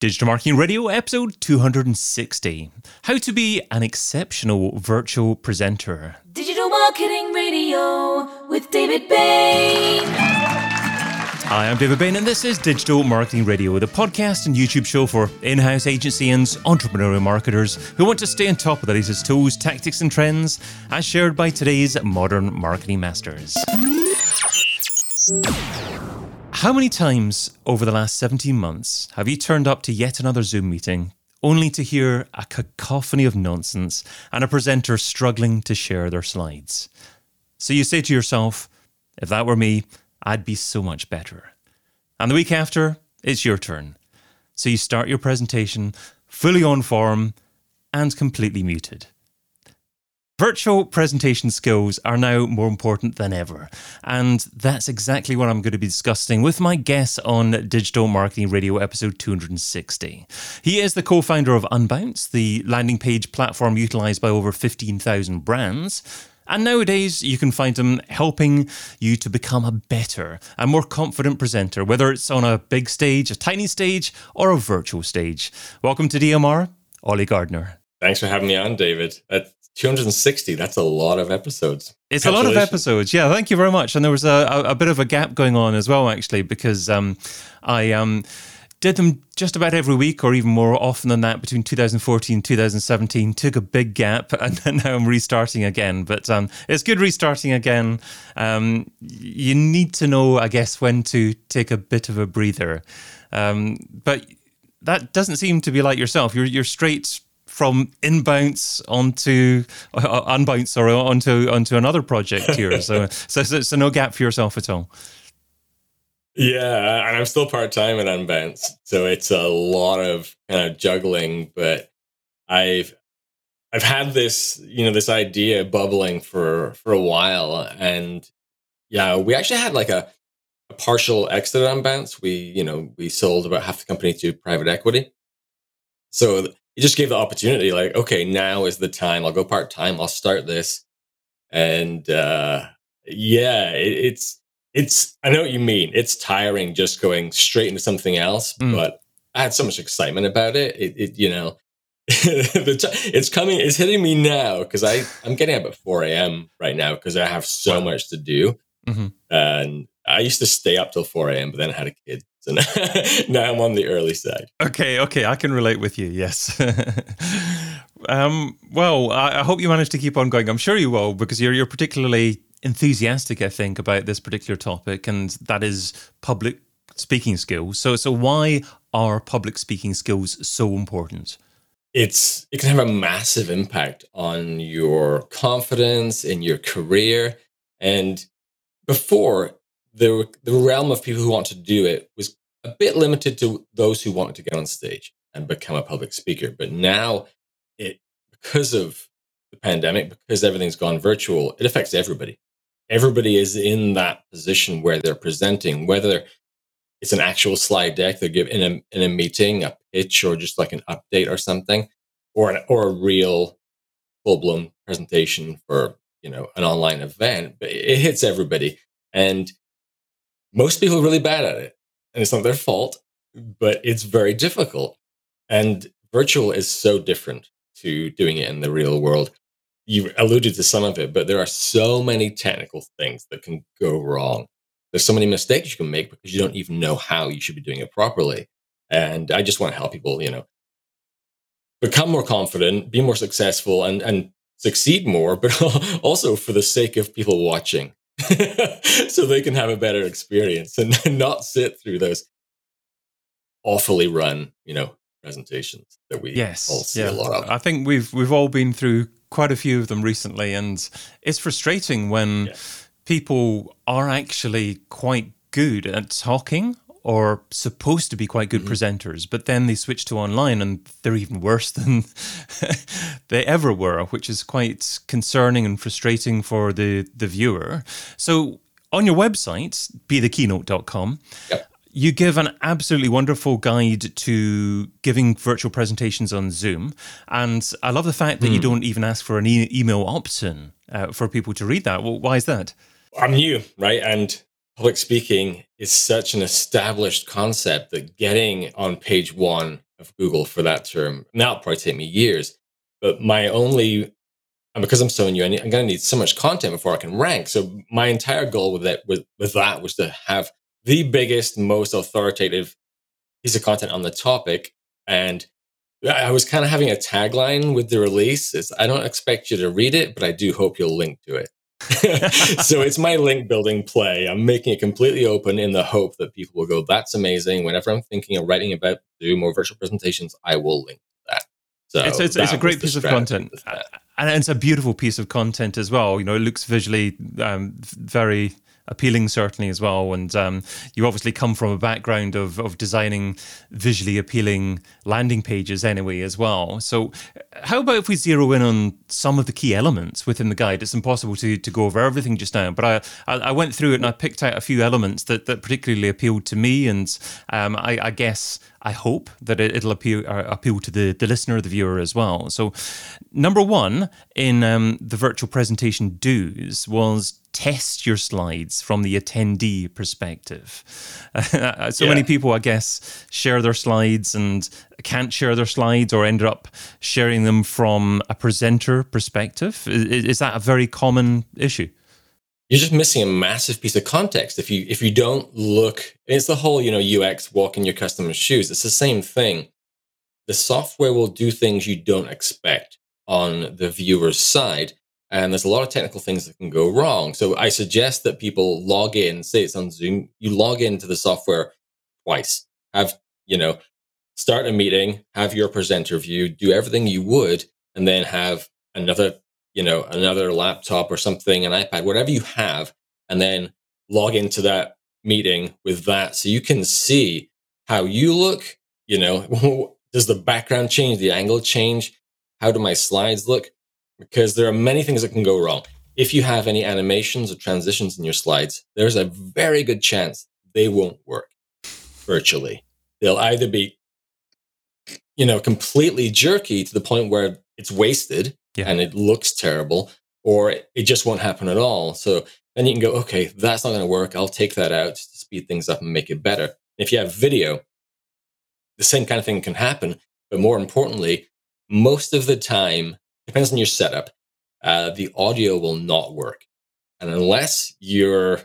Digital Marketing Radio, episode 260 How to be an exceptional virtual presenter. Digital Marketing Radio with David Bain. Hi, I'm David Bain, and this is Digital Marketing Radio, the podcast and YouTube show for in house agency and entrepreneurial marketers who want to stay on top of the latest tools, tactics, and trends as shared by today's modern marketing masters. How many times over the last 17 months have you turned up to yet another Zoom meeting only to hear a cacophony of nonsense and a presenter struggling to share their slides? So you say to yourself, if that were me, I'd be so much better. And the week after, it's your turn. So you start your presentation fully on form and completely muted. Virtual presentation skills are now more important than ever. And that's exactly what I'm going to be discussing with my guest on Digital Marketing Radio episode 260. He is the co founder of Unbounce, the landing page platform utilized by over 15,000 brands. And nowadays, you can find him helping you to become a better and more confident presenter, whether it's on a big stage, a tiny stage, or a virtual stage. Welcome to DMR, Ollie Gardner. Thanks for having me on, David. 260 that's a lot of episodes. It's a lot of episodes. Yeah thank you very much. And there was a, a, a bit of a gap going on as well actually because um, i um, did them just about every week or even more often than that between 2014 and 2017 took a big gap and now i'm restarting again. But um, it's good restarting again. Um, you need to know i guess when to take a bit of a breather. Um, but that doesn't seem to be like yourself. You're, you're straight from inbounce onto uh, unbounce or onto onto another project here. so, so, so so no gap for yourself at all. Yeah, and I'm still part time at Unbounce, so it's a lot of kind of juggling. But I've I've had this you know this idea bubbling for for a while, and yeah, we actually had like a, a partial exit at Unbounce. We you know we sold about half the company to private equity. So it just gave the opportunity like okay now is the time. I'll go part-time. I'll start this. And uh yeah it, it's it's i know what you mean. It's tiring just going straight into something else mm. but i had so much excitement about it. It, it you know it's coming it's hitting me now because i i'm getting up at 4 a.m right now because i have so much to do. Mm-hmm. and i used to stay up till 4 a.m but then i had a kid so now, now I'm on the early side. Okay, okay, I can relate with you. Yes. um, well, I, I, hope you manage to keep on going. I'm sure you will because you're you're particularly enthusiastic, I think, about this particular topic, and that is public speaking skills. So, so why are public speaking skills so important? It's it can have a massive impact on your confidence in your career, and before the the realm of people who want to do it was a bit limited to those who wanted to get on stage and become a public speaker. But now, it because of the pandemic, because everything's gone virtual, it affects everybody. Everybody is in that position where they're presenting, whether it's an actual slide deck they give in a in a meeting, a pitch, or just like an update or something, or an, or a real full blown presentation for you know an online event. But it hits everybody, and most people are really bad at it and it's not their fault, but it's very difficult. And virtual is so different to doing it in the real world. You alluded to some of it, but there are so many technical things that can go wrong. There's so many mistakes you can make because you don't even know how you should be doing it properly. And I just want to help people, you know, become more confident, be more successful, and and succeed more, but also for the sake of people watching. so they can have a better experience and not sit through those awfully run, you know, presentations that we yes, all see yeah. a lot of. I think we've we've all been through quite a few of them recently, and it's frustrating when yeah. people are actually quite good at talking or supposed to be quite good mm-hmm. presenters, but then they switch to online and they're even worse than they ever were, which is quite concerning and frustrating for the, the viewer. So on your website, bethekeynote.com, yep. you give an absolutely wonderful guide to giving virtual presentations on Zoom. And I love the fact that mm. you hmm. don't even ask for an e- email opt-in uh, for people to read that. Well, why is that? I'm new, right? And public speaking is such an established concept that getting on page one of Google for that term. Now it'll probably take me years. But my only and because I'm so new, I am going to need so much content before I can rank. So my entire goal with that with, with that was to have the biggest, most authoritative piece of content on the topic. And I was kind of having a tagline with the release. It's, I don't expect you to read it, but I do hope you'll link to it. so it's my link building play. I'm making it completely open in the hope that people will go, that's amazing. Whenever I'm thinking of writing about Zoom or virtual presentations, I will link that. So it's, it's, it's a great piece of content. And it's a beautiful piece of content as well. You know, it looks visually um, very appealing certainly as well. And um, you obviously come from a background of, of designing visually appealing landing pages anyway as well. So how about if we zero in on some of the key elements within the guide? It's impossible to, to go over everything just now, but I, I, I went through it and I picked out a few elements that, that particularly appealed to me. And um, I, I guess I hope that it, will appeal uh, appeal to the, the listener, the viewer as well. So, number one in um, the virtual presentation do's was test your slides from the attendee perspective. so yeah. many people, I guess, share their slides and can't share their slides or end up sharing them from a presenter perspective. Is, is that a very common issue? You're just missing a massive piece of context if you if you don't look. It's the whole you know UX walk in your customer's shoes. It's the same thing. The software will do things you don't expect on the viewer's side and there's a lot of technical things that can go wrong. So I suggest that people log in, say it's on Zoom, you log into the software twice. Have, you know, start a meeting, have your presenter view, do everything you would, and then have another, you know, another laptop or something, an iPad, whatever you have, and then log into that meeting with that so you can see how you look, you know, does the background change, the angle change? How do my slides look? Because there are many things that can go wrong. If you have any animations or transitions in your slides, there's a very good chance they won't work virtually. They'll either be, you know, completely jerky to the point where it's wasted yeah. and it looks terrible, or it just won't happen at all. So then you can go, okay, that's not going to work. I'll take that out to speed things up and make it better. If you have video, the same kind of thing can happen. But more importantly, most of the time, depends on your setup, uh, the audio will not work. And unless you're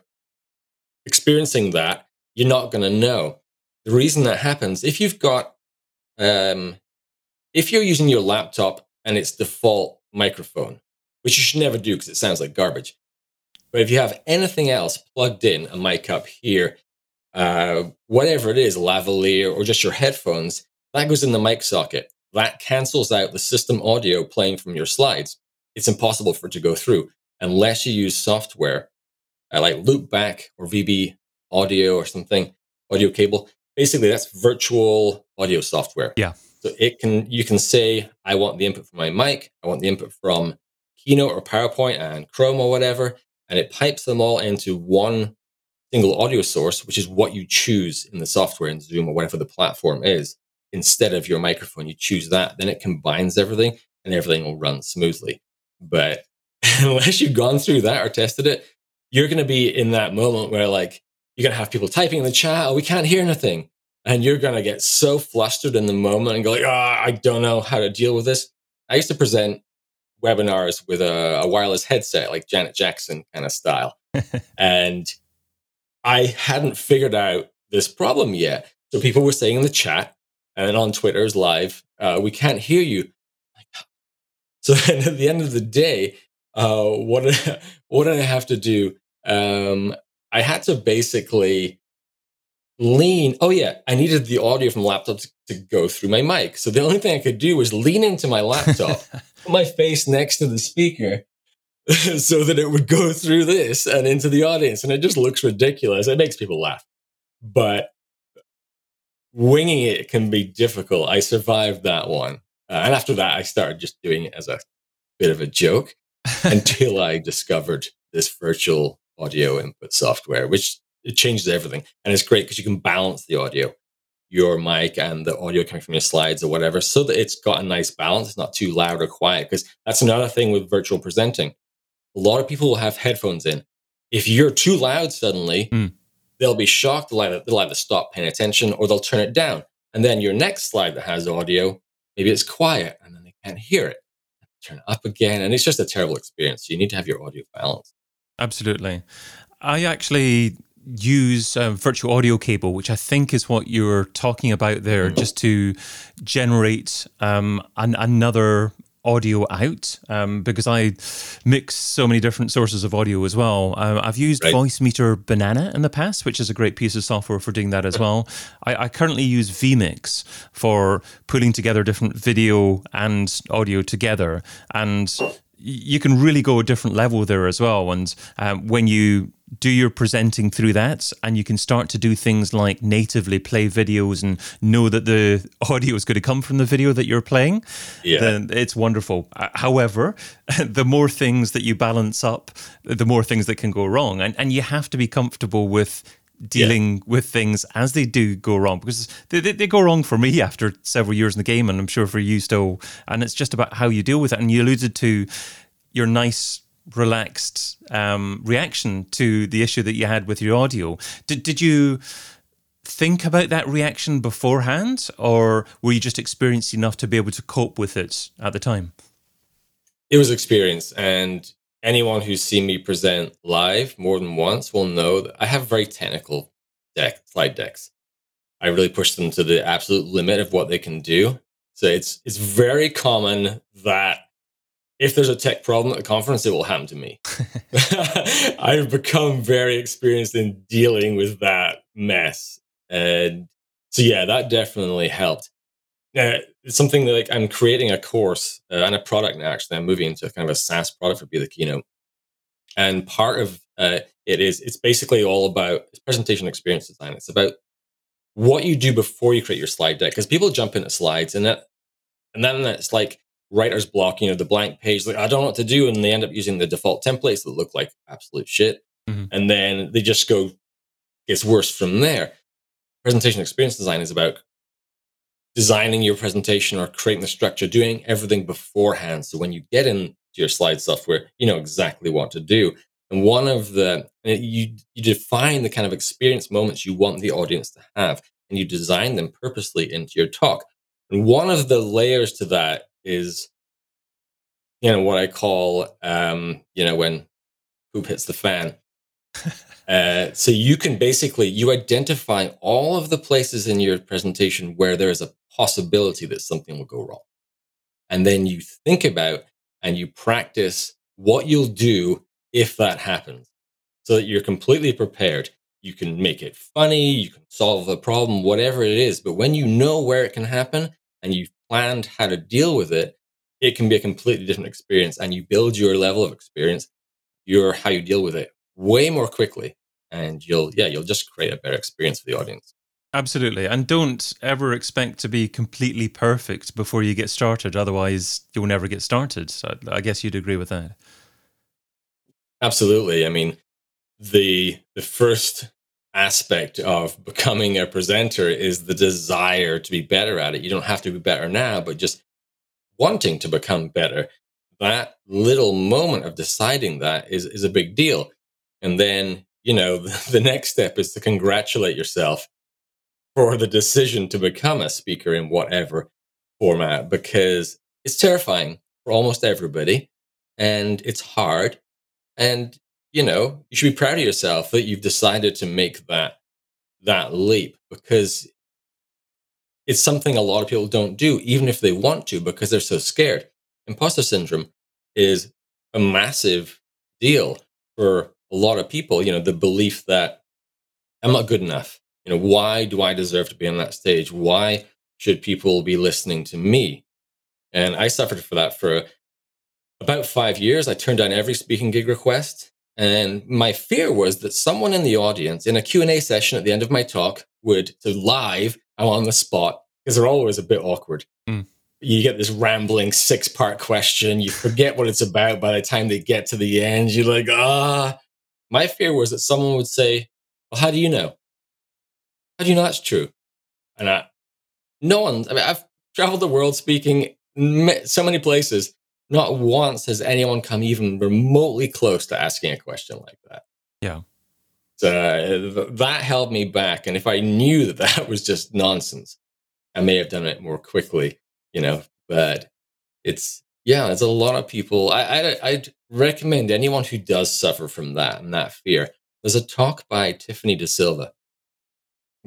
experiencing that, you're not going to know. The reason that happens, if you've got, um, if you're using your laptop and its default microphone, which you should never do because it sounds like garbage. But if you have anything else plugged in, a mic up here, uh, whatever it is, lavalier or just your headphones, that goes in the mic socket that cancels out the system audio playing from your slides. It's impossible for it to go through unless you use software uh, like Loopback or VB Audio or something, audio cable. Basically, that's virtual audio software. Yeah. So it can you can say, I want the input from my mic, I want the input from Keynote or PowerPoint and Chrome or whatever, and it pipes them all into one single audio source, which is what you choose in the software in Zoom or whatever the platform is instead of your microphone. You choose that, then it combines everything and everything will run smoothly. But unless you've gone through that or tested it, you're going to be in that moment where like you're going to have people typing in the chat, oh, we can't hear anything. And you're going to get so flustered in the moment and go like, oh, I don't know how to deal with this. I used to present webinars with a, a wireless headset, like Janet Jackson kind of style. and I hadn't figured out this problem yet. So people were saying in the chat, and on Twitter's live, uh, we can't hear you. So at the end of the day, uh, what did I, what did I have to do? Um, I had to basically lean. Oh yeah, I needed the audio from laptop to, to, go through my mic. So the only thing I could do was lean into my laptop, put my face next to the speaker, so that it would go through this and into the audience. And it just looks ridiculous. It makes people laugh, but winging it can be difficult. I survived that one. Uh, and after that, I started just doing it as a bit of a joke until I discovered this virtual audio input software, which it changes everything. And it's great because you can balance the audio, your mic and the audio coming from your slides or whatever, so that it's got a nice balance. It's not too loud or quiet. Because that's another thing with virtual presenting. A lot of people will have headphones in. If you're too loud suddenly, mm they'll be shocked. They'll either, they'll either stop paying attention or they'll turn it down. And then your next slide that has audio, maybe it's quiet and then they can't hear it. Turn it up again. And it's just a terrible experience. You need to have your audio balanced. Absolutely. I actually use a virtual audio cable, which I think is what you're talking about there, mm-hmm. just to generate um, an, another audio out um, because I mix so many different sources of audio as well. Uh, I've used right. Voicemeeter Banana in the past, which is a great piece of software for doing that as well. I, I, currently use vMix for pulling together different video and audio together. And you can really go a different level there as well. And um, when you do your presenting through that and you can start to do things like natively play videos and know that the audio is going to come from the video that you're playing yeah. then it's wonderful uh, however the more things that you balance up the more things that can go wrong and, and you have to be comfortable with dealing yeah. with things as they do go wrong because they, they, they, go wrong for me after several years in the game and i'm sure for you still and it's just about how you deal with it and you alluded to your nice relaxed um, reaction to the issue that you had with your audio. Did did you think about that reaction beforehand, or were you just experienced enough to be able to cope with it at the time? It was experience, and anyone who's seen me present live more than once will know that I have very technical deck slide decks. I really push them to the absolute limit of what they can do. So it's it's very common that if there's a tech problem at the conference, it will happen to me. I've become very experienced in dealing with that mess. And so, yeah, that definitely helped. Now, it's something that like I'm creating a course uh, and a product now, actually. I'm moving into kind of a SaaS product for Be the Keynote. And part of uh, it is, it's basically all about presentation experience design. It's about what you do before you create your slide deck. Because people jump into slides and that, and then it's like, writer's block, you know, the blank page, like, I don't know what to do. And they end up using the default templates that look like absolute shit. Mm-hmm. And then they just go, gets worse from there. Presentation experience design is about designing your presentation or creating the structure, doing everything beforehand. So when you get into your slide software, you know exactly what to do. And one of the, you, you define the kind of experience moments you want the audience to have, and you design them purposely into your talk. And one of the layers to that is you know what I call um, you know when poop hits the fan. uh, so you can basically you identify all of the places in your presentation where there is a possibility that something will go wrong, and then you think about and you practice what you'll do if that happens, so that you're completely prepared. You can make it funny, you can solve the problem, whatever it is. But when you know where it can happen and you planned how to deal with it, it can be a completely different experience. And you build your level of experience, your how you deal with it way more quickly. And you'll, yeah, you'll just create a better experience for the audience. Absolutely. And don't ever expect to be completely perfect before you get started. Otherwise, you'll never get started. So I guess you'd agree with that. Absolutely. I mean, the the first aspect of becoming a presenter is the desire to be better at it. You don't have to be better now, but just wanting to become better. That little moment of deciding that is, is a big deal. And then, you know, the, the next step is to congratulate yourself for the decision to become a speaker in whatever format because it's terrifying for almost everybody and it's hard. And you know, you should be proud of yourself that you've decided to make that that leap because it's something a lot of people don't do, even if they want to, because they're so scared. Imposter syndrome is a massive deal for a lot of people. You know, the belief that I'm not good enough. You know, why do I deserve to be on that stage? Why should people be listening to me? And I suffered for that for about five years. I turned down every speaking gig request and my fear was that someone in the audience in a Q&A session at the end of my talk would, to live, I'm on the spot, because they're always a bit awkward. Mm. You get this rambling six part question. You forget what it's about by the time they get to the end. You're like, ah. My fear was that someone would say, well, how do you know? How do you know that's true? And I, no one, I mean, I've traveled the world speaking so many places not once has anyone come even remotely close to asking a question like that. Yeah. So that held me back. And if I knew that that was just nonsense, I may have done it more quickly, you know, but it's yeah, there's a lot of people. I, I I'd recommend anyone who does suffer from that and that fear. There's a talk by Tiffany Da Silva.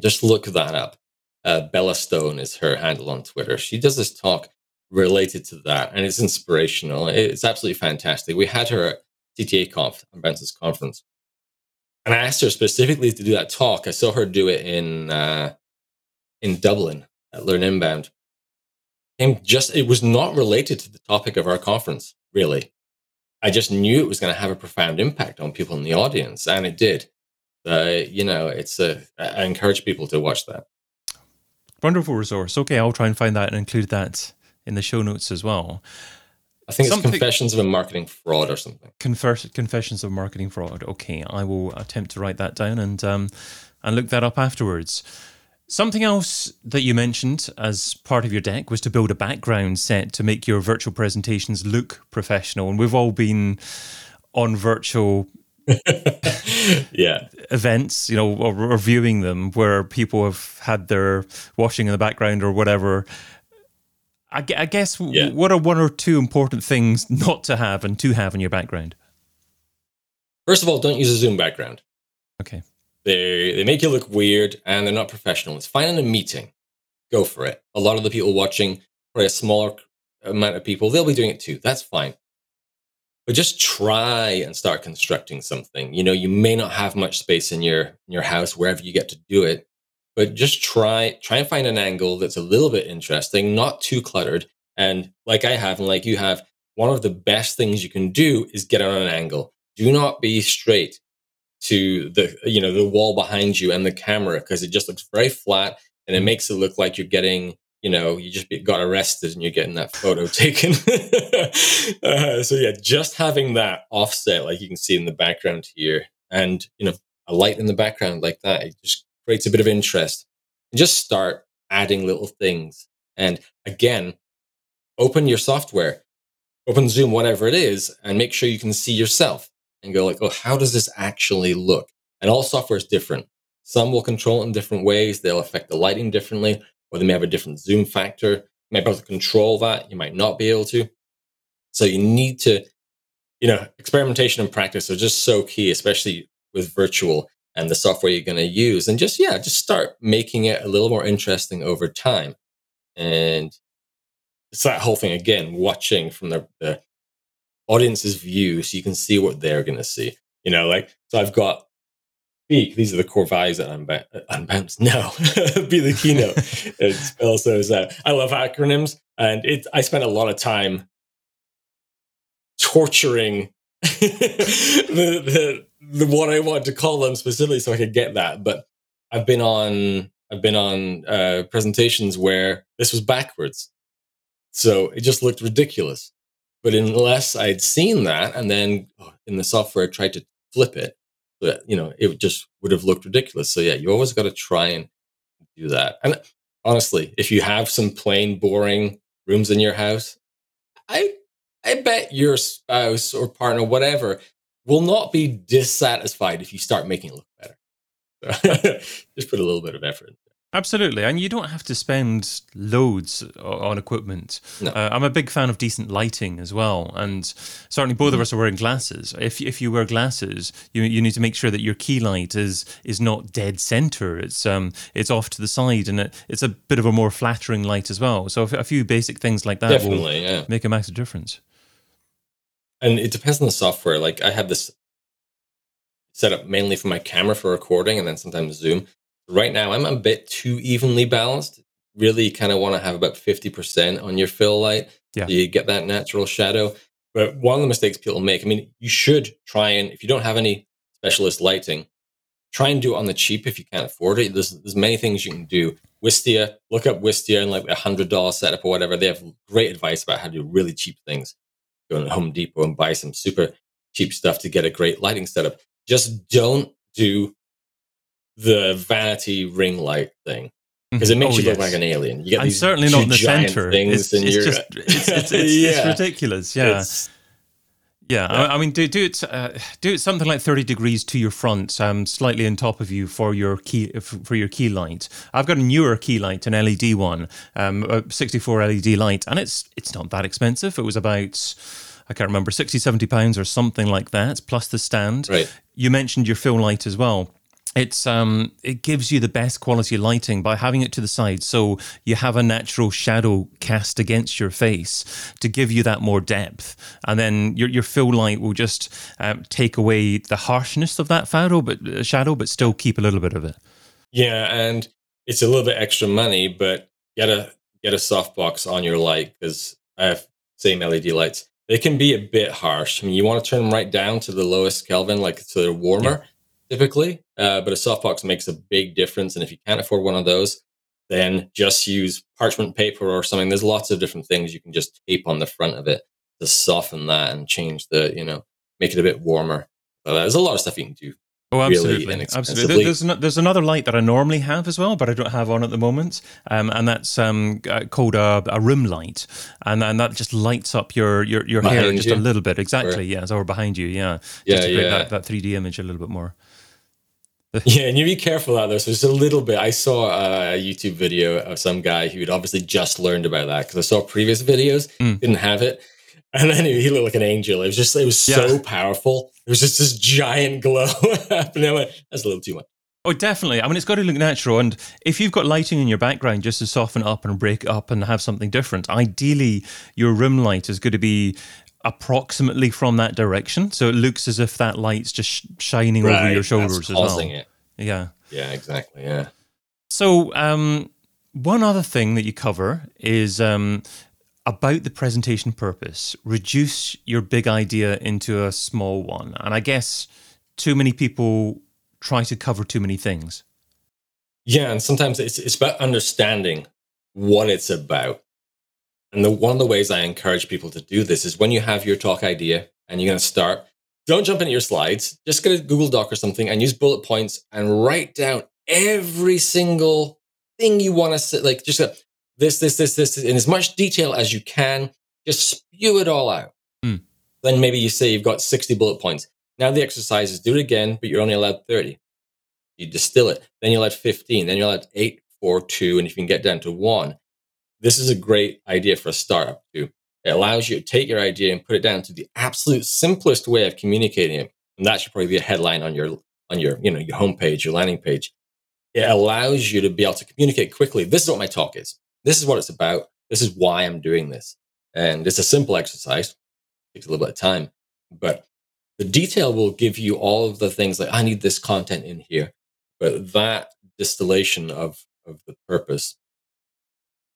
Just look that up. Uh, Bella Stone is her handle on Twitter. She does this talk related to that, and it's inspirational. It's absolutely fantastic. We had her at CTA Conf, Unbounce's conference, and I asked her specifically to do that talk. I saw her do it in uh, in Dublin at Learn Inbound. And just it was not related to the topic of our conference, really. I just knew it was going to have a profound impact on people in the audience, and it did. Uh, you know, it's a. I encourage people to watch that. Wonderful resource. Okay, I'll try and find that and include that in the show notes as well. I think something, it's Confessions of a Marketing Fraud or something. Confers- Confessions of Marketing Fraud. Okay, I will attempt to write that down and um, and look that up afterwards. Something else that you mentioned as part of your deck was to build a background set to make your virtual presentations look professional. And we've all been on virtual yeah events, you know, or, or viewing them where people have had their washing in the background or whatever. I, I guess yeah. what are one or two important things not to have and to have in your background? First of all, don't use a Zoom background. Okay. They they make you look weird and they're not professional. It's fine in a meeting. Go for it. A lot of the people watching, probably a smaller amount of people, they'll be doing it too. That's fine. But just try and start constructing something. You know, you may not have much space in your in your house wherever you get to do it, but just try try and find an angle that's a little bit interesting, not too cluttered. And like I have and like you have, one of the best things you can do is get on an angle. Do not be straight to the you know the wall behind you and the camera because it just looks very flat and it makes it look like you're getting you know you just got arrested and you're getting that photo taken uh, so yeah just having that offset like you can see in the background here and you know a light in the background like that it just creates a bit of interest and just start adding little things and again open your software open zoom whatever it is and make sure you can see yourself and go like, oh, how does this actually look? And all software is different. Some will control it in different ways. They'll affect the lighting differently, or they may have a different zoom factor. You might be able to control that. You might not be able to. So you need to, you know, experimentation and practice are just so key, especially with virtual and the software you're going to use. And just, yeah, just start making it a little more interesting over time. And it's that whole thing again, watching from the, the audience's view so you can see what they're going to see. You know, like, so I've got speak. These are the core values that I'm uh, unbounce. No, be the keynote. it also is that I love acronyms, and it. I spent a lot of time torturing the, the the what I want to call them specifically, so I could get that. But I've been on I've been on uh, presentations where this was backwards, so it just looked ridiculous. But unless I'd seen that and then oh, in the software tried to flip it, but you know, it just would have looked ridiculous. So yeah, you always got to try and do that. And honestly, if you have some plain boring rooms in your house, I I bet your spouse or partner, whatever, will not be dissatisfied if you start making it look better. just put a little bit of effort. Absolutely, and you don't have to spend loads on equipment. No. Uh, I'm a big fan of decent lighting as well, and certainly both mm-hmm. of us are wearing glasses. If if you wear glasses, you you need to make sure that your key light is is not dead center. It's um it's off to the side, and it, it's a bit of a more flattering light as well. So a few basic things like that Definitely, will yeah. make a massive difference. And it depends on the software. Like I have this set up mainly for my camera for recording, and then sometimes Zoom right now I'm a bit too evenly balanced. Really kind of want to have about 50% on your fill light. Yeah. So you get that natural shadow. But one of the mistakes people make, I mean, you should try and, if you don't have any specialist lighting, try and do it on the cheap if you can't afford it. There's, there's many things you can do. Wistia, look up Wistia and like a hundred dollar setup or whatever. They have great advice about how to do really cheap things. Go to Home Depot and buy some super cheap stuff to get a great lighting setup. Just don't do the vanity ring light thing because it mm-hmm. makes oh, you look like an alien. You get and these certainly not in the center. Things it's, it's just it's, it's, it's, yeah. it's ridiculous. Yeah. Yeah, Yeah. I, I mean, do do it uh, do it something like thirty degrees to your front, um, slightly on top of you for your key for your key light. I've got a newer key light, an LED one, um, a sixty four LED light, and it's it's not that expensive. It was about I can't remember 60, 70 pounds or something like that, plus the stand. Right. You mentioned your fill light as well. It's um it gives you the best quality lighting by having it to the side so you have a natural shadow cast against your face to give you that more depth and then your your fill light will just um, take away the harshness of that shadow but uh, shadow but still keep a little bit of it. Yeah, and it's a little bit extra money, but get a get a softbox on your light because I have same LED lights. They can be a bit harsh. I mean, you want to turn them right down to the lowest Kelvin, like so they're warmer typically. Uh, but a softbox makes a big difference, and if you can't afford one of those, then just use parchment paper or something. There's lots of different things you can just tape on the front of it to soften that and change the, you know, make it a bit warmer. So there's a lot of stuff you can do. Oh, really absolutely, absolutely. There's there's another light that I normally have as well, but I don't have on at the moment, um, and that's um, uh, called a, a room light, and and that just lights up your your, your hair just you? a little bit. Exactly, yeah, it's over behind you, yeah, Yeah, just to create yeah. that that 3D image a little bit more. Yeah, and you be careful out there. So just a little bit. I saw a YouTube video of some guy who had obviously just learned about that because I saw previous videos, Mm. didn't have it, and then he looked like an angel. It was just, it was so powerful. It was just this giant glow, and I went, "That's a little too much." Oh, definitely. I mean, it's got to look natural. And if you've got lighting in your background just to soften up and break up and have something different, ideally your room light is going to be approximately from that direction. So it looks as if that light's just sh- shining over Right, your that's shoulders as well. it. Yeah. Yeah, exactly. Yeah. So, um, one other thing that you cover is um, about the presentation purpose. Reduce your big idea into a small one. And I guess too many people try to cover too many things. Yeah, and sometimes it's it's about understanding what it's about. And the one of the ways I encourage people to do this is when you have your talk idea and you're going to start, don't jump into your slides. Just get a Google Doc or something and use bullet points and write down every single thing you want to say. Like just uh, this, this, this, this, in as much detail as you can. Just spew it all out. Hmm. Then maybe you say you've got 60 bullet points. Now the exercise is do it again, but you're only allowed 30 you distill it. Then you'll add 15. Then you'll add 8, 4, 2. And if you can get down to 1, this is a great idea for a startup too. It allows you to take your idea and put it down to the absolute simplest way of communicating it. And that should probably be a headline on your on your, you know, your homepage, your landing page. It allows you to be able to communicate quickly. This is what my talk is. This is what it's about. This is why I'm doing this. And it's a simple exercise. It takes a little bit of time, but the detail will give you all of the things like I need this content in here but that distillation of of the purpose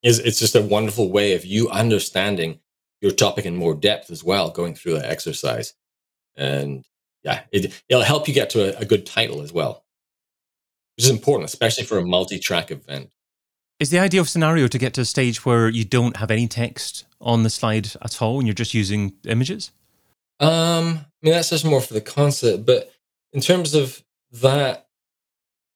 is it's just a wonderful way of you understanding your topic in more depth as well going through that exercise. And yeah it, it'll help you get to a, a good title as well. Which is important especially for a multi-track event. Is the ideal scenario to get to a stage where you don't have any text on the slide at all and you're just using images? Um, I mean, that's just more for the concept, but in terms of that,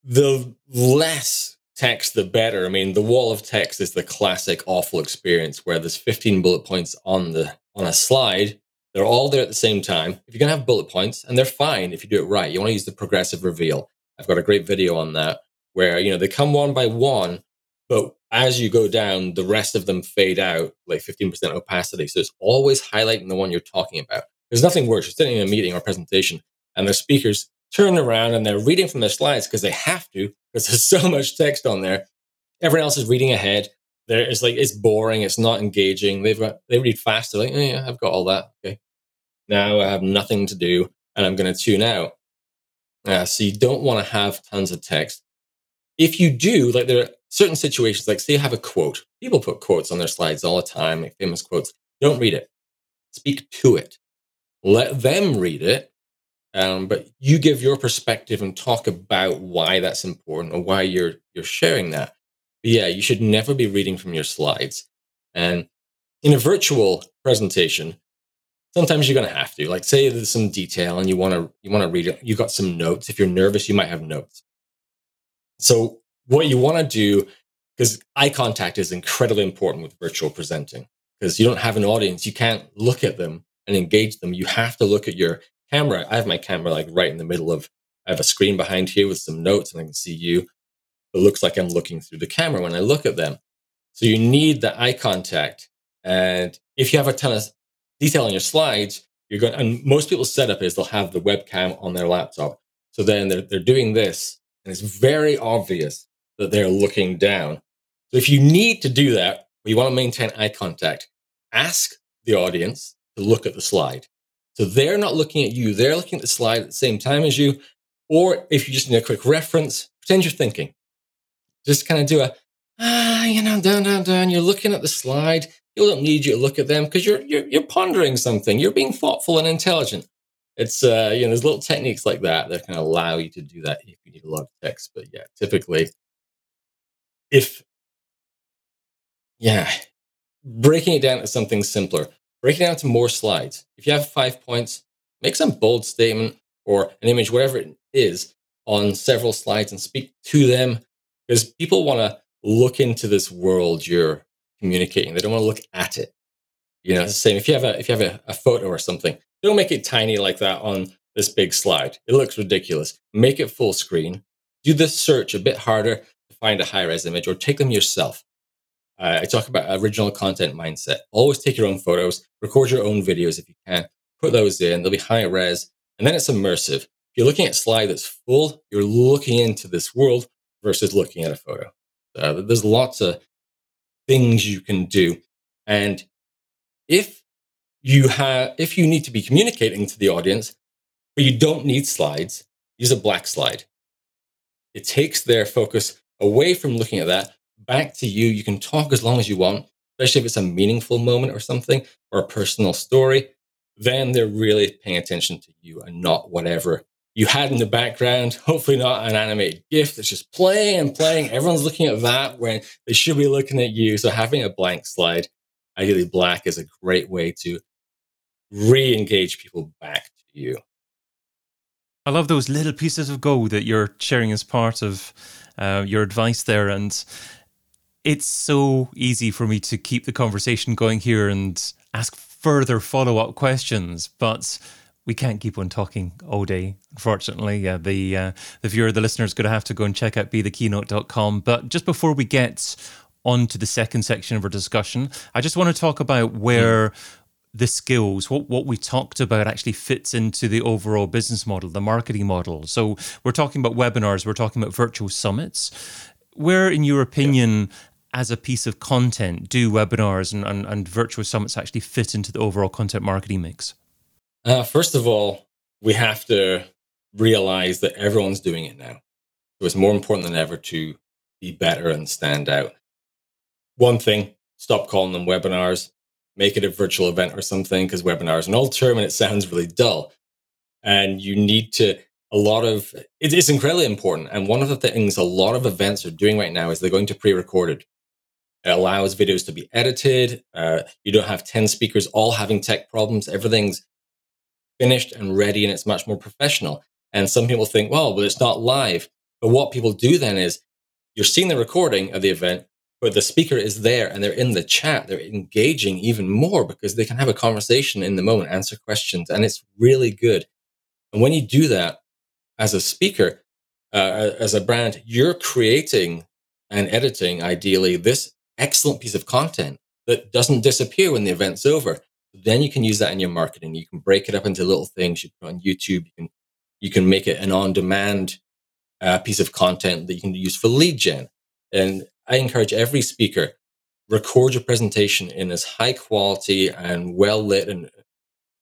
the less text, the better. I mean, the wall of text is the classic awful experience where there's 15 bullet points on the on a slide. They're all there at the same time. If you're gonna have bullet points, and they're fine if you do it right, you want to use the progressive reveal. I've got a great video on that where you know they come one by one, but as you go down, the rest of them fade out like 15% opacity. So it's always highlighting the one you're talking about. There's nothing worse. You're sitting in a meeting or presentation, and the speakers turn around and they're reading from their slides because they have to, because there's so much text on there. Everyone else is reading ahead. There, it's like it's boring. It's not engaging. They've got they read faster. Like, oh, yeah, I've got all that. Okay, now I have nothing to do, and I'm going to tune out. Uh, so you don't want to have tons of text. If you do, like there are certain situations, like say you have a quote. People put quotes on their slides all the time, like famous quotes. Don't read it. Speak to it. Let them read it, um, but you give your perspective and talk about why that's important or why you're you're sharing that. But yeah, you should never be reading from your slides. And in a virtual presentation, sometimes you're going to have to. Like, say there's some detail and you want to you want to read it. You got some notes. If you're nervous, you might have notes. So what you want to do, because eye contact is incredibly important with virtual presenting, because you don't have an audience, you can't look at them and engage them, you have to look at your camera. I have my camera like right in the middle of, I have a screen behind here with some notes and I can see you. It looks like I'm looking through the camera when I look at them. So you need the eye contact. And if you have a ton of detail on your slides, you're going, and most people's setup is they'll have the webcam on their laptop. So then they're, they're doing this and it's very obvious that they're looking down. So if you need to do that, or you want to maintain eye contact, ask the audience to look at the slide. So they're not looking at you, they're looking at the slide at the same time as you. Or if you just need a quick reference, pretend you're thinking. Just kind of do a, ah, you know, down, down, down. You're looking at the slide. You don't need you to look at them because you're, you're you're pondering something. You're being thoughtful and intelligent. It's uh, you know, there's little techniques like that that can allow you to do that if you need a lot of text. But yeah, typically, if yeah, breaking it down to something simpler, breaking it down to more slides. If you have five points, make some bold statement or an image, whatever it is, on several slides and speak to them because people want to look into this world you're communicating. They don't want to look at it. You know, it's the same. If you have a if you have a, a photo or something, don't make it tiny like that on this big slide. It looks ridiculous. Make it full screen. Do the search a bit harder to find a high res image, or take them yourself. Uh, I talk about original content mindset. Always take your own photos, record your own videos if you can, put those in. They'll be high res, and then it's immersive. If you're looking at slide that's full, you're looking into this world versus looking at a photo. Uh, there's lots of things you can do, and if you have, if you need to be communicating to the audience, but you don't need slides, use a black slide. It takes their focus away from looking at that back to you. You can talk as long as you want, especially if it's a meaningful moment or something or a personal story. Then they're really paying attention to you and not whatever you had in the background. Hopefully, not an animated GIF that's just playing and playing. Everyone's looking at that when they should be looking at you. So, having a blank slide ideally black is a great way to re-engage people back to you. I love those little pieces of gold that you're sharing as part of uh, your advice there, and it's so easy for me to keep the conversation going here and ask further follow-up questions, but we can't keep on talking all day, unfortunately. Yeah, the uh, the viewer, the listener is going to have to go and check out bethekeynote.com. But just before we get on to the second section of our discussion, I just want to talk about where the skills, what, what we talked about actually fits into the overall business model, the marketing model. So we're talking about webinars, we're talking about virtual summits. Where, in your opinion, yeah. As a piece of content, do webinars and, and, and, virtual summits actually fit into the overall content marketing mix? Uh, first of all, we have to realize that everyone's doing it now. So it's more important than ever to be better and stand out one thing, stop calling them webinars, make it a virtual event or something, because webinar is an old term and it sounds really dull. And you need to, a lot of, it is incredibly important. And one of the things a lot of events are doing right now is they're going to pre recorded. It allows videos to be edited. Uh, you don't have 10 speakers all having tech problems. Everything's finished and ready and it's much more professional. And some people think, well, but it's not live. But what people do then is you're seeing the recording of the event, but the speaker is there and they're in the chat they're engaging even more because they can have a conversation in the moment answer questions and it's really good and when you do that as a speaker uh, as a brand you're creating and editing ideally this excellent piece of content that doesn't disappear when the event's over then you can use that in your marketing you can break it up into little things you put on youtube you can you can make it an on-demand uh, piece of content that you can use for lead gen and I encourage every speaker record your presentation in as high quality and well lit and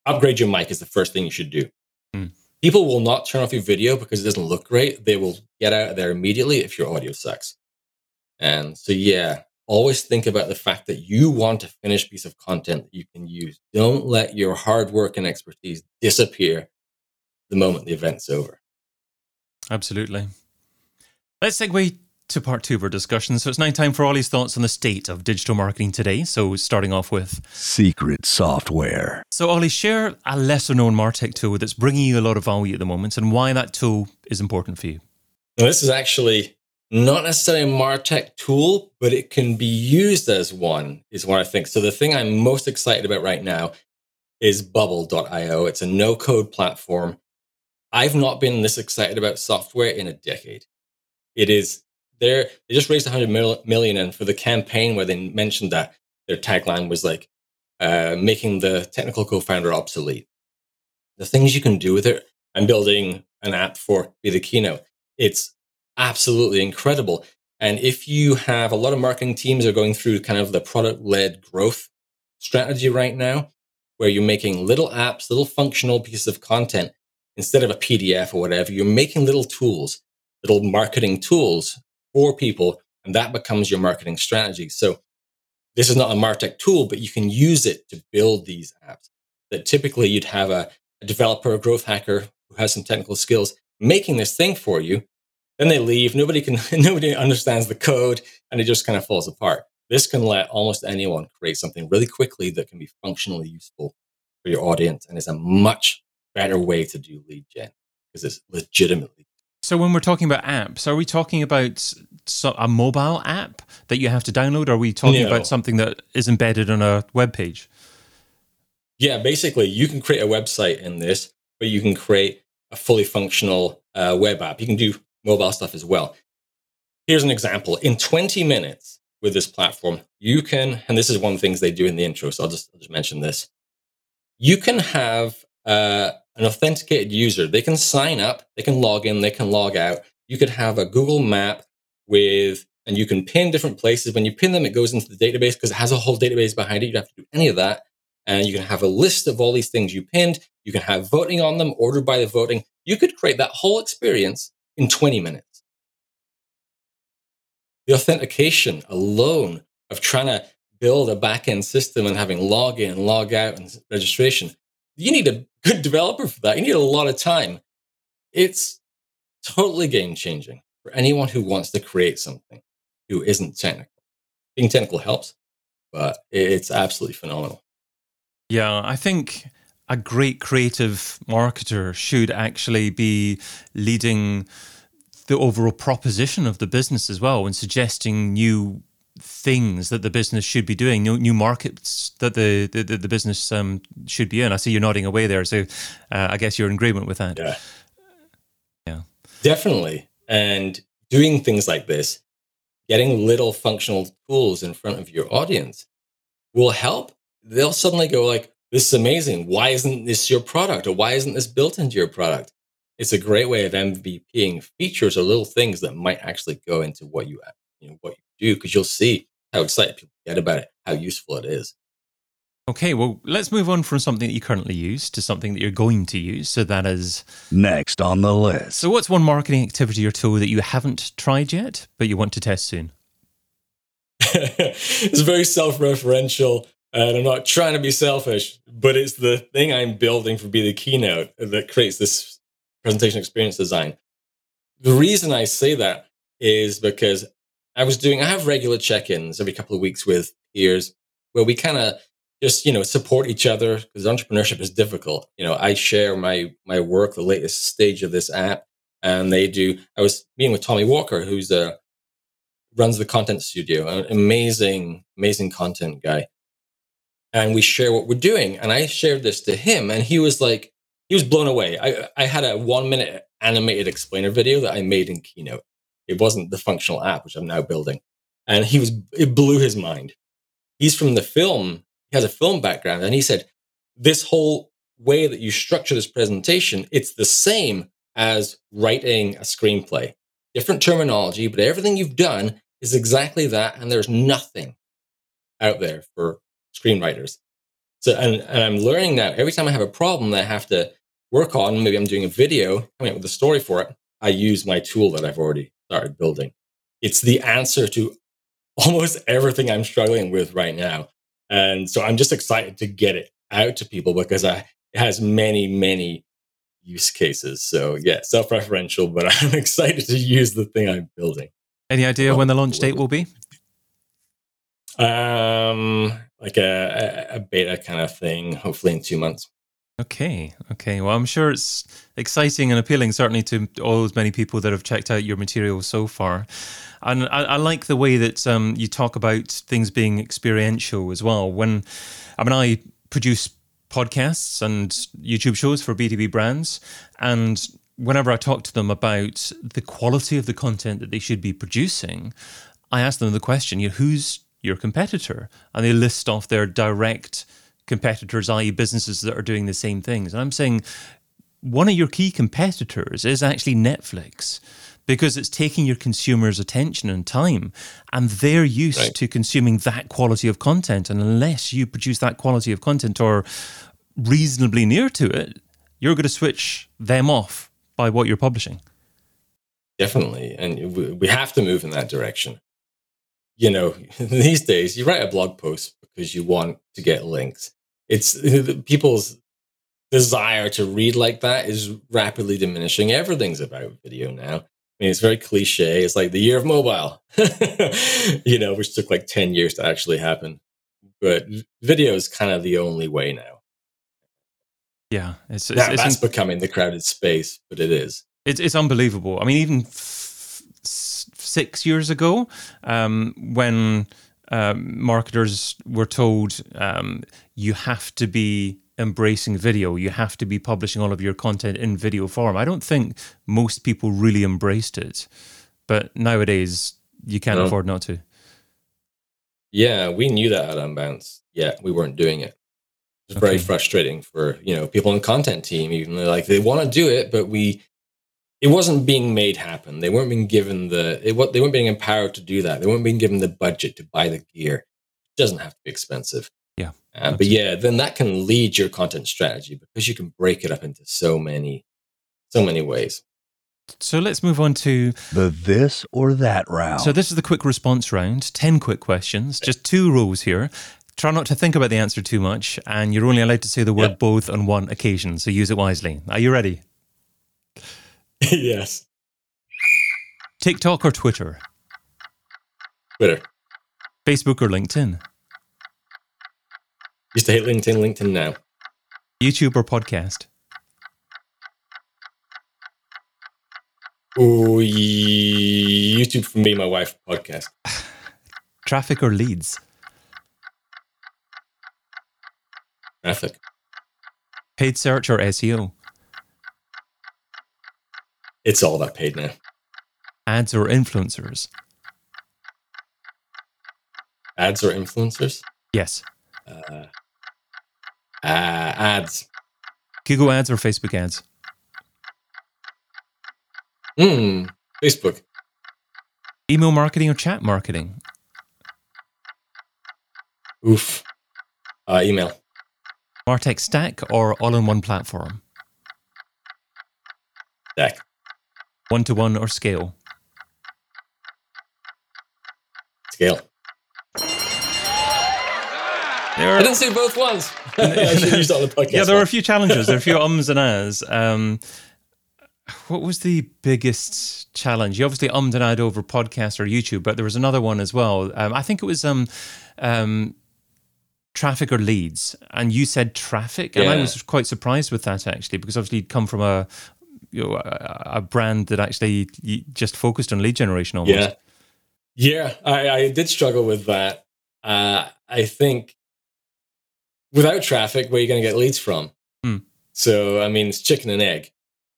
upgrade your mic is the first thing you should do. Mm. People will not turn off your video because it doesn't look great. They will get out of there immediately if your audio sucks. And so, yeah, always think about the fact that you want a finished piece of content that you can use. Don't let your hard work and expertise disappear the moment the event's over. Absolutely. Let's segue to part two of our discussion. So it's now time for Ollie's thoughts on the state of digital marketing today. So starting off with secret software. So Ollie, share a lesser known Martech tool that's bringing you a lot of value at the moment and why that tool is important for you. Now, this is actually not necessarily a Martech tool, but it can be used as one, is what I think. So the thing I'm most excited about right now is bubble.io. It's a no code platform. I've not been this excited about software in a decade. It is there. They just raised 100 million. And for the campaign where they mentioned that, their tagline was like, uh, making the technical co founder obsolete. The things you can do with it. I'm building an app for Be the Keynote. It's absolutely incredible. And if you have a lot of marketing teams are going through kind of the product led growth strategy right now, where you're making little apps, little functional pieces of content instead of a PDF or whatever, you're making little tools, little marketing tools for people. And that becomes your marketing strategy. So this is not a Martech tool, but you can use it to build these apps that typically you'd have a, a developer, a growth hacker who has some technical skills making this thing for you. Then they leave. Nobody can, nobody understands the code and it just kind of falls apart. This can let almost anyone create something really quickly that can be functionally useful for your audience and is a much better way to do lead gen because it's legitimately. So when we're talking about apps, are we talking about a mobile app that you have to download? Or are we talking no. about something that is embedded on a web page? Yeah, basically, you can create a website in this, but you can create a fully functional uh, web app. You can do mobile stuff as well. Here's an example. In 20 minutes with this platform, you can, and this is one of the things they do in the intro, so I'll just, I'll just mention this. You can have uh, an authenticated user. They can sign up, they can log in, they can log out. You could have a Google map with, and you can pin different places. When you pin them, it goes into the database because it has a whole database behind it. You don't have to do any of that. And you can have a list of all these things you pinned. You can have voting on them, ordered by the voting. You could create that whole experience in 20 minutes. The authentication alone of trying to build a backend system and having login, log out, and registration, you need a good developer for that. You need a lot of time. It's totally game changing for anyone who wants to create something who isn't technical. Being technical helps, but it's absolutely phenomenal. Yeah, I think a great creative marketer should actually be leading the overall proposition of the business as well and suggesting new things that the business should be doing, new, new markets that the, the, the business um, should be in. I see you're nodding away there. So uh, I guess you're in agreement with that. Yeah. Yeah. Definitely. And doing things like this, getting little functional tools in front of your audience will help. They'll suddenly go like, this is amazing. Why isn't this your product? Or why isn't this built into your product? It's a great way of MVPing features or little things that might actually go into what you, you know, what you do, because you'll see how excited people get about it, how useful it is. Okay, well, let's move on from something that you currently use to something that you're going to use. So that is next on the list. So, what's one marketing activity or tool that you haven't tried yet, but you want to test soon? it's very self referential, and I'm not trying to be selfish, but it's the thing I'm building for Be the Keynote that creates this presentation experience design. The reason I say that is because I was doing, I have regular check ins every couple of weeks with peers where we kind of just you know support each other because entrepreneurship is difficult you know i share my my work the latest stage of this app and they do i was meeting with tommy walker who's a runs the content studio an amazing amazing content guy and we share what we're doing. And i shared this to him and he was like he was blown away. I i had a one minute animated explainer video that i made in keynote. It wasn't the functional app which i'm now building. And he was it blew his mind. He's from the film he has a film background, and he said this whole way that you structure this presentation, it's the same as writing a screenplay. Different terminology, but everything you've done is exactly that, and there's nothing out there for screenwriters. So, and, and I'm learning now every time I have a problem that I have to work on, maybe I'm doing a video, coming up with a story for it, I use my tool that I've already started building. It's the answer to almost everything I'm struggling with right now. And so I'm just excited to get it out to people because I, it has many, many use cases. So yeah, self-referential, but I'm excited to use the thing I'm building. Any idea well, when the launch date will be? Um, like a, a beta kind of thing, hopefully in two months. Okay, okay. Well, I'm sure it's exciting and appealing, certainly to all those many people that have checked out your material so far. And I, I like the way that um, you talk about things being experiential as well. When, I mean, I produce podcasts and YouTube shows for B2B brands. And whenever I talk to them about the quality of the content that they should be producing, I ask them the question, you know, who's your competitor? And they list off their direct competitors, i.e., businesses that are doing the same things. And I'm saying one of your key competitors is actually Netflix because it's taking your consumers' attention and time, and they're used right. to consuming that quality of content. And unless you produce that quality of content or reasonably near to it, you're going to switch them off by what you're publishing. Definitely. And we have to move in that direction. You know, these days, you write a blog post because you want to get links. It's people's desire to read like that is rapidly diminishing. Everything's about video now. I mean, it's very cliche. It's like the year of mobile, you know, which took like 10 years to actually happen. But video is kind of the only way now. Yeah, it's, it's, it's that's becoming the crowded space, but it is. It's it's unbelievable. I mean, even f- six years ago, um, when um, marketers were told um, you have to be embracing video, you have to be publishing all of your content in video form. I don't think most people really embraced it, but nowadays you can't no. afford not to. Yeah, we knew that at Unbounce. Yeah, we weren't doing it. It's okay. very frustrating for you know people in the content team. Even like they want to do it, but we it wasn't being made happen. They weren't being given the it, what they weren't being empowered to do that. They weren't being given the budget to buy the gear. It doesn't have to be expensive. Yeah, uh, but yeah, then that can lead your content strategy because you can break it up into so many, so many ways. So let's move on to the this or that round. So this is the quick response round. Ten quick questions, just two rules here. Try not to think about the answer too much, and you're only allowed to say the word yep. both on one occasion, so use it wisely. Are you ready? Yes. TikTok or Twitter? Twitter. Facebook or LinkedIn? Used to hate LinkedIn, LinkedIn now. YouTube or podcast? Oh, YouTube for me, my wife, podcast. Traffic or leads? Traffic. Paid search or SEO? It's all about paid now. Ads or influencers? Ads or influencers? Yes. Uh, uh, ads. Google ads or Facebook ads? Hmm. Facebook. Email marketing or chat marketing? Oof. Uh, email. Martech stack or all in one platform? Stack. One to one or scale? Scale. There are, I didn't say both ones. I should use that on the podcast. Yeah, there were a few challenges. There are a few ums and ahs. Um, what was the biggest challenge? You obviously ummed and ahed over podcast or YouTube, but there was another one as well. Um, I think it was um, um, traffic or leads, and you said traffic, and yeah. I was quite surprised with that actually because obviously you'd come from a you know a, a brand that actually just focused on lead generation almost. Yeah, yeah, I, I did struggle with that. Uh, I think without traffic, where are you going to get leads from? Hmm. So I mean, it's chicken and egg,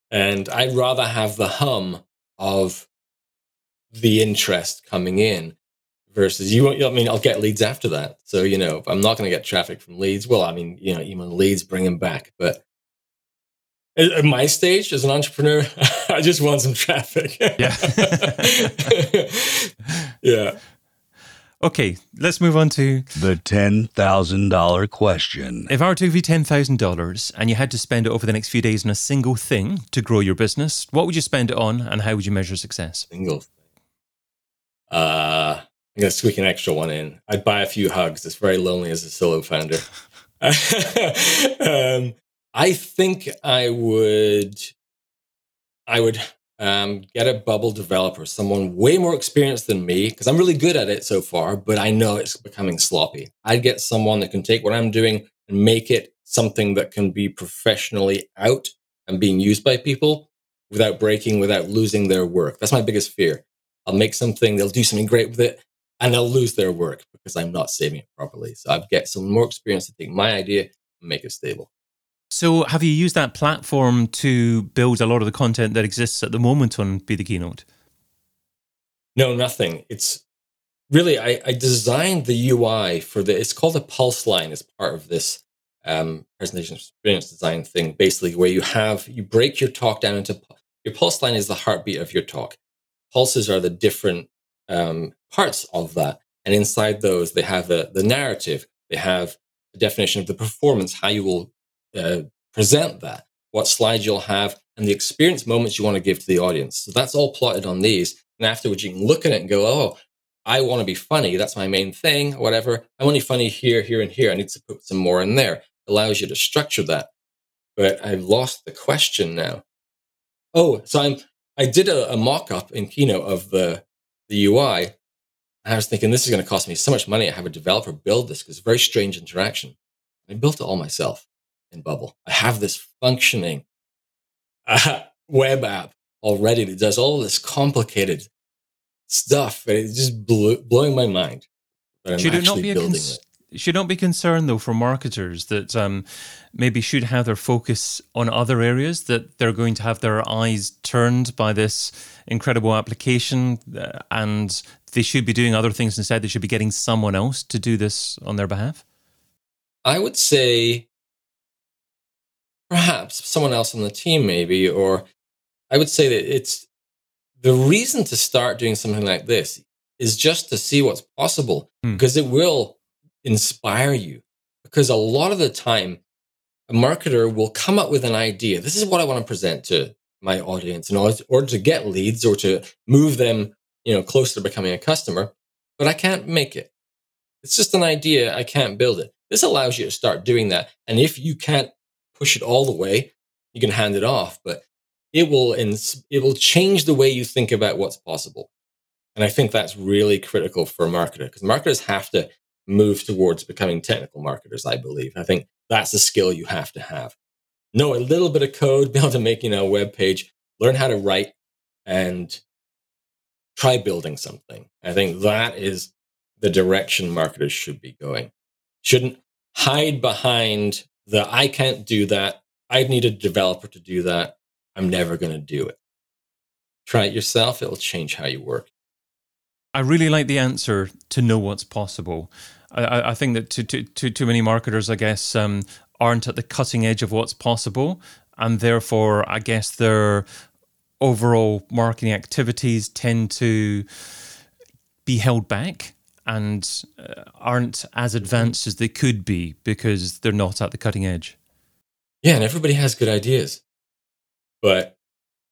and I'd rather have the hum of the interest coming in versus you I mean, I'll get leads after that. So, you know, I'm not going to get traffic from leads. Well, I mean, you know, email leads, bring them back. But at my stage as an entrepreneur, I just want some traffic. Yeah. yeah. Okay, let's move on to the $10,000 question. If I were to give you $10,000 and you had to spend it over the next few days on a single thing to grow your business, what would you spend it on and how would you measure success? Single thing. Uh, I'm going to squeak an extra one in. I'd buy a few hugs. It's very lonely as a solo founder. um, I think I would, I would um, get a bubble developer, someone way more experienced than me, because I'm really good at it so far, but I know it's becoming sloppy. I'd get someone that can take what I'm doing and make it something that can be professionally out and being used by people without breaking, without losing their work. That's my biggest fear. I'll make something, they'll do something great with it, and they'll lose their work because I'm not saving it properly. So I'd get some more experience to take my idea, and make it stable. So, have you used that platform to build a lot of the content that exists at the moment on Be the Keynote? No, nothing. It's really I, I designed the UI for the. It's called a pulse line as part of this um, presentation experience design thing. Basically, where you have you break your talk down into your pulse line is the heartbeat of your talk. Pulses are the different um, parts of that, and inside those they have the the narrative. They have the definition of the performance, how you will uh, present that, what slides you'll have, and the experience moments you want to give to the audience. So that's all plotted on these. And afterwards, you can look at it and go, oh, I want to be funny. That's my main thing, whatever. I'm only funny here, here, and here. I need to put some more in there. It allows you to structure that. But I've lost the question now. Oh, so I'm I did a, a mock-up in Keynote of the the UI. And I was thinking this is going to cost me so much money. I have a developer build this because it's a very strange interaction. I built it all myself in Bubble. I have this functioning uh, web app already that does all this complicated stuff. And it's just blew, blowing my mind. Should it not be a cons- should not be concerned though for marketers that um, maybe should have their focus on other areas that they're going to have their eyes turned by this incredible application uh, and they should be doing other things instead they should be getting someone else to do this on their behalf i would say perhaps someone else on the team maybe or i would say that it's the reason to start doing something like this is just to see what's possible hmm. because it will inspire you. Because a lot of the time, a marketer will come up with an idea. This is what I want to present to my audience in order, order to get leads or to move them, you know, closer to becoming a customer, but I can't make it. It's just an idea. I can't build it. This allows you to start doing that. And if you can't push it all the way, you can hand it off, but it will, ins- it will change the way you think about what's possible. And I think that's really critical for a marketer because marketers have to move towards becoming technical marketers, I believe. I think that's a skill you have to have. Know a little bit of code, be able to make, you know, a web page, learn how to write and try building something. I think that is the direction marketers should be going. Shouldn't hide behind the I can't do that. I need a developer to do that. I'm never going to do it. Try it yourself. It'll change how you work. I really like the answer to know what's possible. I, I think that too, too, too, too many marketers, I guess, um, aren't at the cutting edge of what's possible. And therefore, I guess their overall marketing activities tend to be held back and uh, aren't as advanced as they could be because they're not at the cutting edge. Yeah, and everybody has good ideas. But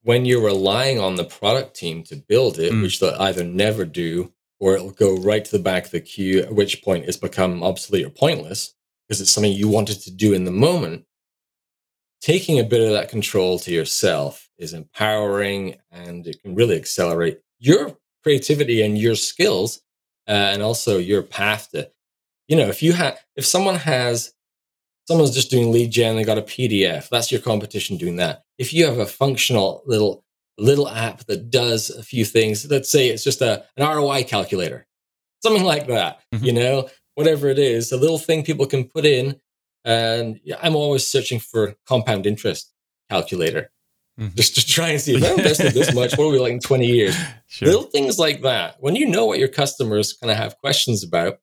when you're relying on the product team to build it, mm. which they'll either never do or it'll go right to the back of the queue, at which point it's become obsolete or pointless because it's something you wanted to do in the moment. Taking a bit of that control to yourself is empowering and it can really accelerate your creativity and your skills uh, and also your path to, you know, if you have, if someone has someone's just doing lead gen, they got a PDF. That's your competition doing that. If you have a functional little little app that does a few things, let's say it's just a an ROI calculator, something like that. Mm-hmm. You know, whatever it is, a little thing people can put in. And I'm always searching for compound interest calculator. Mm-hmm. Just to try and see if I invested this much, what are we like in 20 years? Sure. Little things like that. When you know what your customers kind of have questions about,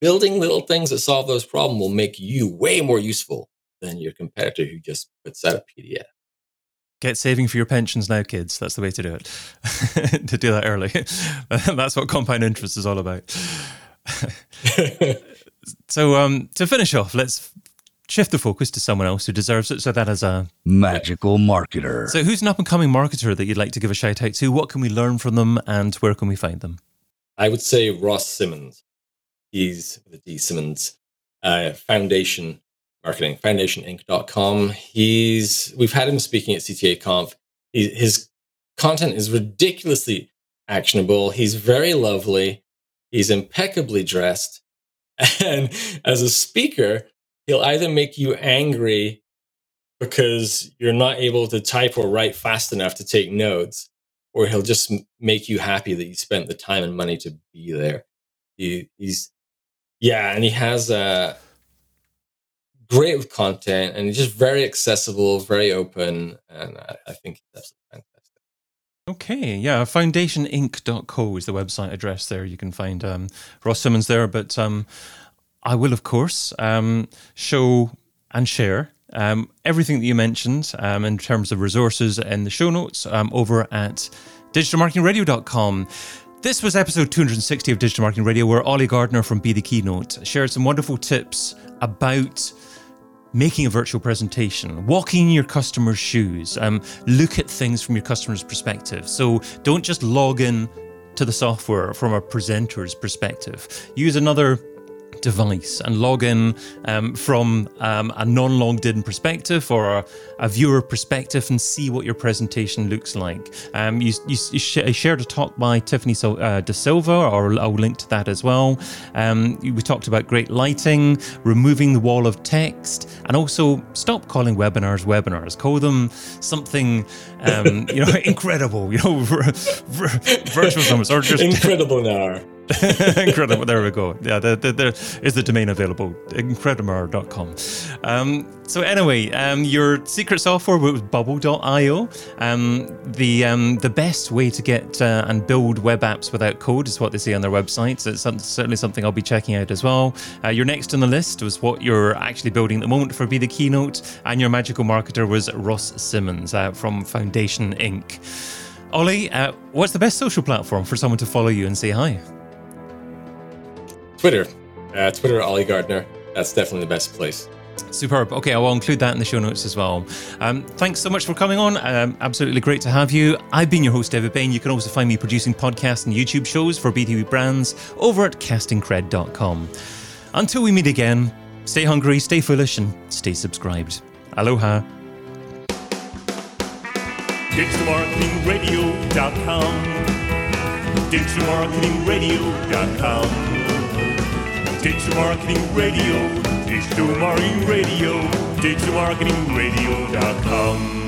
building little things that solve those problems will make you way more useful than your competitor who just puts out a PDF. Get saving for your pensions now, kids. That's the way to do it. to do that early. That's what compound interest is all about. so, um, to finish off, let's shift the focus to someone else who deserves it. So that is a magical marketer. So, who's an up and coming marketer that you'd like to give a shout out to? What can we learn from them, and where can we find them? I would say Ross Simmonds. He's the D Simmons uh, Foundation Marketing, foundationinc.com. He's we've had him speaking at CTA Conf. He, his content is ridiculously actionable. He's very lovely. He's impeccably dressed. And as a speaker, he'll either make you angry because you're not able to type or write fast enough to take notes, or he'll just make you happy that you spent the time and money to be there. He, he's yeah, and he has a great with content and he's just very accessible, very open. And I, I think that's fantastic. Okay, yeah, foundationinc.co is the website address there. You can find um, Ross Simmonds there. But um, I will, of course, um, show and share um, everything that you mentioned um, in terms of resources in the show notes um, over at digitalmarketingradio.com. This was episode 260 of Digital Marketing Radio, where Oli Gardner from Be the Keynote shared some wonderful tips about making a virtual presentation, walking in your customer's shoes, um, look at things from your customer's perspective. So don't just log in to the software from a presenter's perspective. Use another device and log in um, from um, a non logged in perspective or a, a, viewer perspective and see what your presentation looks like. Um, you, you, sh- shared a talk by Tiffany so- uh, Da Silva, or I'll link to that as well. Um, we talked about great lighting, removing the wall of text, and also stop calling webinars webinars. Call them something um, you know incredible, you know, virtual summits or just incredible now. Incredible. There we go. Yeah, there, there, there is the domain available. Incredimer.com. Um, so, anyway, um, your secret software was bubble.io. Um, the, um, the best way to get uh, and build web apps without code is what they say on their website. So, it's certainly something I'll be checking out as well. Uh, your next on the list was what you're actually building at the moment for Be the Keynote. And your magical marketer was Ross Simmonds uh, from Foundation Inc. Oli, uh, what's the best social platform for someone to follow you and say hi? Twitter. Uh, Twitter, Oli Gardner. That's definitely the best place. Superb. Okay, I will include that in the show notes as well. Um, thanks so much for coming on. Um, absolutely great to have you. I've been your host, David Bain. You can also find me producing podcasts and YouTube shows for B2B brands over at castingcred.com. Until we meet again, stay hungry, stay foolish, and stay subscribed. Aloha. DigitalMarketingRadio.com. DigitalMarketingRadio.com. Digital Marketing Radio, Digital Marketing Radio, digitalmarketingradio.com.